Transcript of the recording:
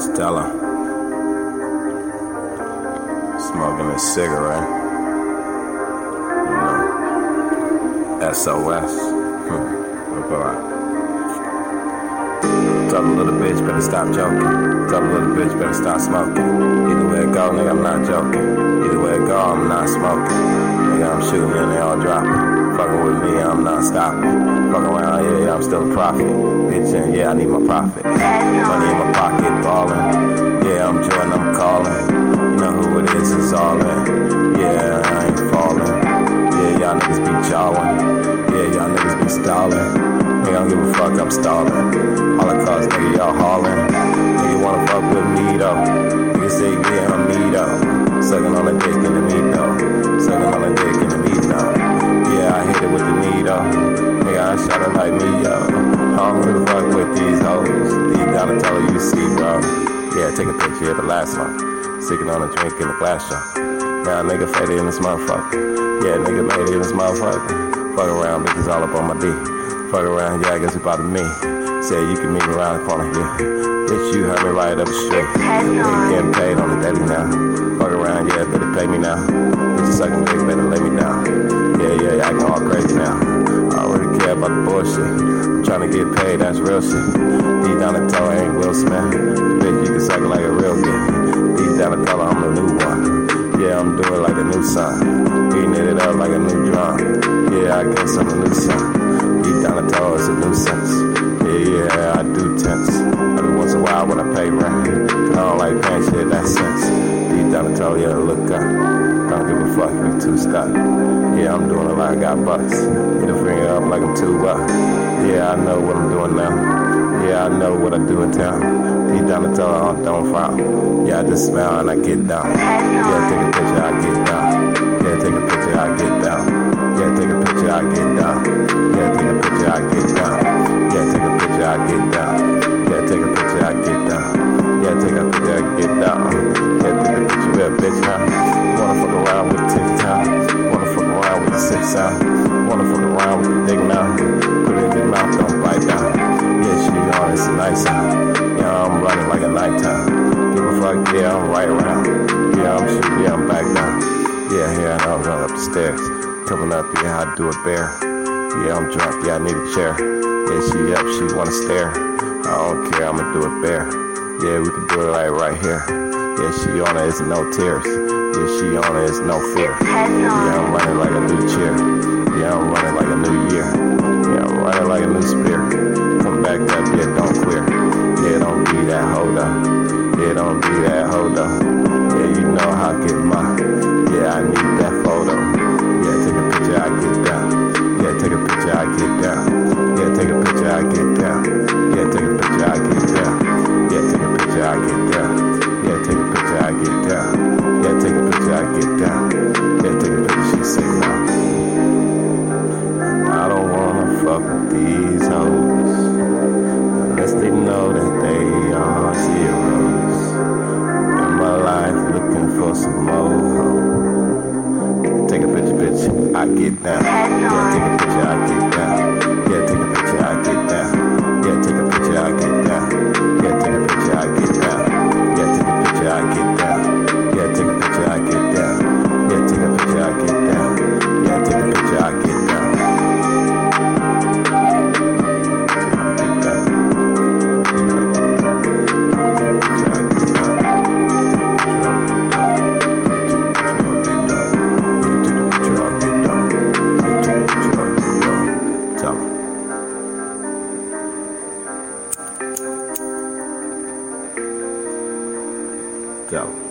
Stella. Smoking a cigarette. You know. SOS. Look. Tell little bitch better stop joking. Tell little bitch better stop smoking. Either way it go, nigga, I'm not joking. Either way it go, I'm not smoking. Nigga, I'm shooting and they all dropping. Fucking with me, I'm not stopping. Fucking around, yeah, yeah, I'm still a prophet. Bitch, and yeah, I need my profit. Money in my pocket, ballin'. Yeah, I'm Jordan, I'm calling. You know who it is, it's all in. Yeah, I ain't falling. Yeah, y'all niggas be jawing. Yeah, y'all niggas be stalling. Nigga, I don't give a fuck, I'm stalling. All the cars, nigga, y'all hauling. The needle. Nigga, I shot it like me, yo. I don't fuck with these hoes. Deep down tell her you see, bro. Yeah, take a picture of the last one. Sticking on a drink in the glass shop. Now nigga faded in this motherfucker. Yeah, nigga made it in this motherfucker. Fuck around, bitches all up on my D. Fuck around, yeah, I guess it's about me. Say you can meet me around the corner, yeah. Bitch, you heard me right up the street. Nigga getting paid on the daily now. Fuck around, yeah, better pay me now. Get paid, that's real shit. Deep down the toe, ain't Will Smith. Bitch, you can suck like a real kid. Deep down the color, I'm the new one. Yeah, I'm doing like a new son. Beating it up like a new drum. Yeah, I guess I'm a new son. Deep down the toe, it's a nuisance. Yeah, yeah, I do tense. Every once in a while when I pay rent. I don't like paying shit, that sense. Deep down the toe, yeah, look up. Don't give a fuck, you too stuck. Yeah, I'm doing a lot, I got bucks. Middle finger up like I'm too up. Yeah, I know what I'm doing now. Yeah, I know what I do in town. Deep down the toe, I don't frown. Yeah, I just smile and I get down. Yeah, take a picture, I get down. Yeah, take a picture, I get down. Yeah, take a picture, I get down. Yeah, take a on, it's a nice sound. Yeah, I'm running like a nighttime. Give a fuck, yeah, I'm right around. Yeah, I'm shooting, yeah, I'm back down. Yeah, yeah, I'm running up the stairs. Coming up, yeah, I do a bear. Yeah, I'm drunk, yeah, I need a chair. Yeah, she up, she wanna stare. I don't care, I'ma do it bare. Yeah, we can do it like right here. Yeah, she on it, it's no tears. Yeah, she on it, it's no fear. Yeah, I'm running like a new chair. Yeah, I'm running like a new year. I get my. Yeah, I need that photo. Yeah, take a picture, I get down. Yeah, take a picture, I get down. Yeah, take a picture, I get down. Yeah, take a picture, I get down. Yeah, take a picture, I get down. Yeah, take a picture, I get down. Yeah, take a picture, I get down. Yeah, take a picture, she say no. I don't wanna fuck with these hoes unless they know that they are zeros. Some more. Take a picture, bitch. I get down. Yeah, take a picture. I get down. go.